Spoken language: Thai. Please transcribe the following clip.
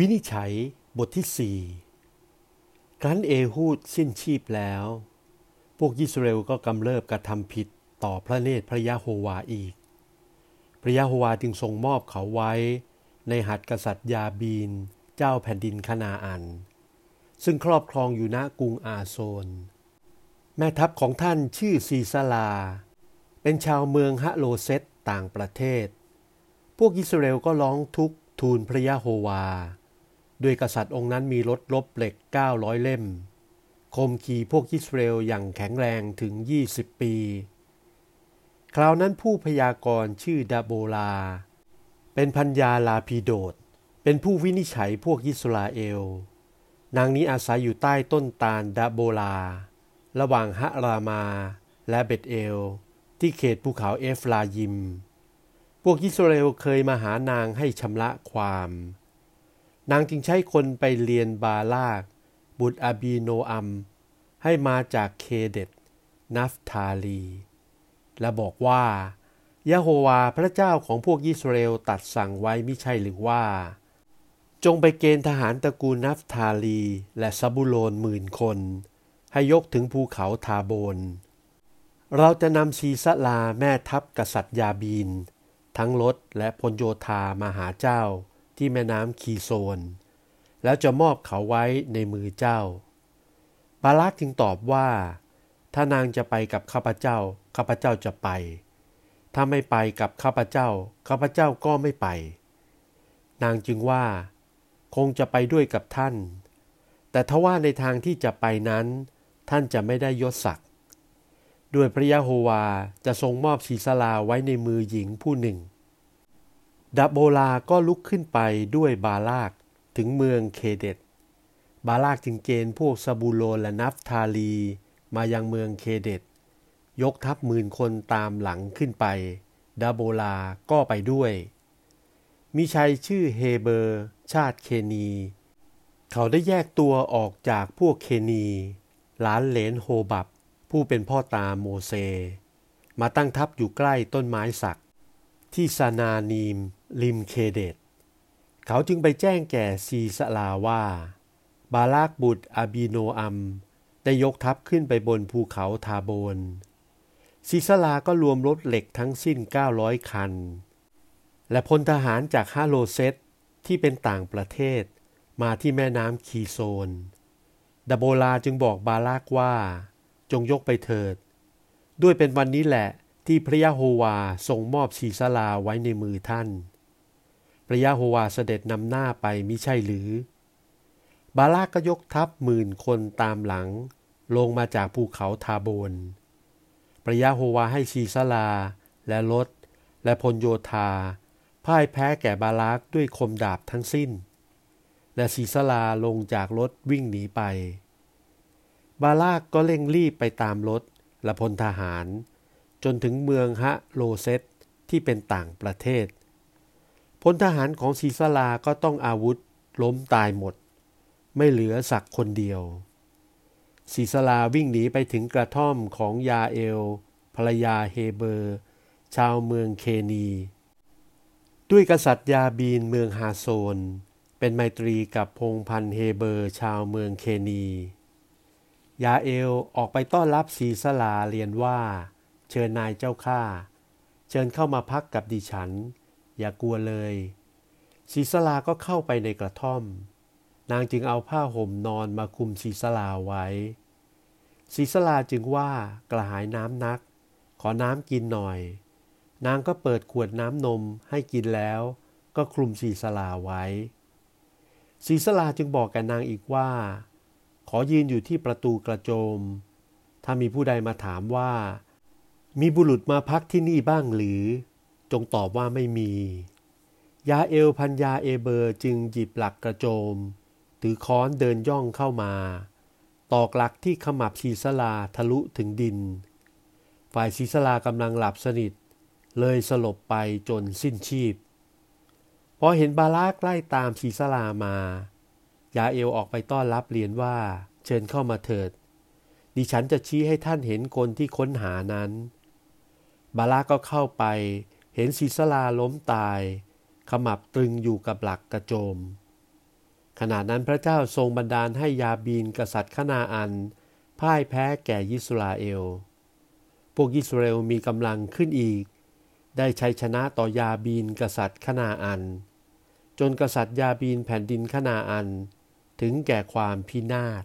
วินิจฉัยบทที่สี่ครั้นเอฮูดสิ้นชีพแล้ว พวกยิสราเอลก็กำเริบกระทำผิดต่อพระเนตรพระยะโฮวาอีก พระยะโฮวาจึงทรงมอบเขาไว้ ในหัตกษัตริย์ยาบีน เจ้าแผ่นดินคณาอัน ซึ่งครอบครองอยู่ณกรุงอาโซน แม่ทัพของท่านชื่อซีซาลา เป็นชาวเมืองฮะโลเซตต่างประเทศ พวกอิสราเอลก็ร้องทุกข์ทูลพระยะโฮวา ด้วยกษัตริย์องค์นั้นมีรถลบเหล็ก 900 เล่ม คมขี่พวกอิสราเอลอย่างแข็งแรงถึง 20 ปี คราวนั้นผู้พยากรณ์ชื่อดาโบลา เป็นพัญญาลาพีโดด เป็นผู้วินิจฉัยพวกอิสราเอล นางนี้อาศัยอยู่ใต้ต้นตาลดาโบลา ระหว่างฮะรามาและเบตเอล ที่เขตภูเขาเอฟลายิม พวกอิสราเอลเคยมาหานางให้ชำระความ นางจึงใช้คนไปเรียนบาลาก บุตรอาบีโนอัม ให้มาจากเคเดตนัฟทาลี และบอกว่า ยะโฮวาพระเจ้าของพวกยิสราเอลตัดสั่งไว้ไม่ใช่หรือว่า จงไปเกณฑ์ทหารตระกูลนัฟทาลีและซาบุโลนหมื่นคน ให้ยกถึงภูเขาทาโบน เราจะนำชีสลาแม่ทัพกษัตริย์ยาบีน ทั้งรถและพลโยธามาหาเจ้า ที่แม่น้ำคีโซน แล้วจะมอบเขาไว้ในมือเจ้า บาลักจึงตอบว่า ถ้านางจะไปกับข้าพเจ้า ข้าพเจ้าจะไป ถ้าไม่ไปกับข้าพเจ้า ข้าพเจ้าก็ไม่ไป นางจึงว่า คงจะไปด้วยกับท่าน แต่ทว่าในทางที่จะไปนั้น ท่านจะไม่ได้ยศศักดิ์ด้วยพระยะโฮวาจะทรงมอบชีสลาไว้ในมือหญิงผู้หนึ่ง ดาโบลาก็ลุกขึ้นไปด้วยบาลากถึงเมืองเคเดตบาลากจึงเกณฑ์พวกซาบูโลและนัฟทาลีมายังเมืองเคเดตยกทัพหมื่นคนตามหลังขึ้นไป ดาโบลาก็ไปด้วย มีชายชื่อเฮเบอร์ ชาติเคนี เขาได้แยกตัวออกจากพวกเคนี หลานเลนโฮบับ ผู้เป็นพ่อตาโมเซมาตั้งทัพอยู่ใกล้ต้นไม้สัก ที่ซานานีม ริมเคเดต เขาจึงไปแจ้งแก่ซีสลาว่า บาลากบุตรอาบีโนอัม ได้ยกทัพขึ้นไปบนภูเขาทาโบนซีสลาก็รวมรถเหล็กทั้งสิ้น 900 คัน และพลทหารจากฮาโลเซตที่เป็นต่างประเทศมาที่แม่น้ำคีโซน ดาโบลาจึงบอกบาลากว่า จงยกไปเถิด ด้วยเป็นวันนี้แหละ ที่พระยะโฮวาทรงมอบชีสลาไว้ในมือท่าน พระยะโฮวาเสด็จนำหน้าไปมิใช่หรือ บาลากก็ยกทัพหมื่นคนตามหลัง ลงมาจากภูเขาทาโบน พระยะโฮวาให้ชีสลาและรถและพลโยธาพ่ายแพ้แก่บาลากด้วยคมดาบทั้งสิ้น และชีสลาลงจากรถวิ่งหนีไป บาลากก็เร่งรีบไปตามรถและพลทหาร จนถึงเมืองฮะโลเซตที่เป็นต่างประเทศ พลทหารของซีซาลาก็ต้องอาวุธล้มตายหมด ไม่เหลือสักคนเดียวซีซาลาวิ่งหนีไปถึงกระท่อมของยาเอล ภรรยาเฮเบอร์ ชาวเมืองเคนี ด้วยกษัตริย์ยาบีนเมืองฮาโซร์ เป็นไมตรีกับพงศ์พันธุ์เฮเบอร์ชาวเมืองเคนี ยาเอลออกไปต้อนรับซีซาลาเรียนว่า เชิญนายเจ้าข้าเชิญเข้ามาพักกับดิฉัน อย่ากลัวเลยศีสลาก็เข้าไปในกระท่อม นางจึงเอาผ้าห่มนอนมาคุมศีสลาไว้ศีสลาจึงว่ากระหายน้ำนัก ขอน้ำกินหน่อย นางก็เปิดขวดน้ำนมให้กินแล้ว ก็คลุมศีสลาไว้ศีสลาจึงบอกแกนางอีกว่า ขอยืนอยู่ที่ประตูกระโจม ถ้ามีผู้ใดมาถามว่า มีบุรุษมาพักที่นี่บ้างหรือ จงตอบว่าไม่มี ยาเอลพันยาเอเบอร์จึงหยิบหลักกระโจม ถือค้อนเดินย่องเข้ามา ตอกหลักที่ขมับชีสลาทะลุถึงดิน ฝ่ายชีสลากำลังหลับสนิท เลยสลบไปจนสิ้นชีพ พอเห็นบาลากไล่ตามชีสลามายาเอลออกไปต้อนรับเรียนว่า เชิญเข้ามาเถิด ดิฉันจะชี้ให้ท่านเห็นคนที่ค้นหานั้น บาลาก็เข้าไป เห็นซีสลาล้มตาย ขมับตรึงอยู่กับหลักกระโจม ขณะนั้นพระเจ้าทรงบันดาลให้ยาบีนกษัตริย์ขนาอัน พ่ายแพ้แก่ยิสราเอล พวกยิสราเอลมีกำลังขึ้นอีก ได้ชัยชนะต่อยาบีนกษัตริย์ขนาอัน จนกษัตริย์ยาบีนแผ่นดินขนาอัน ถึงแก่ความพินาศ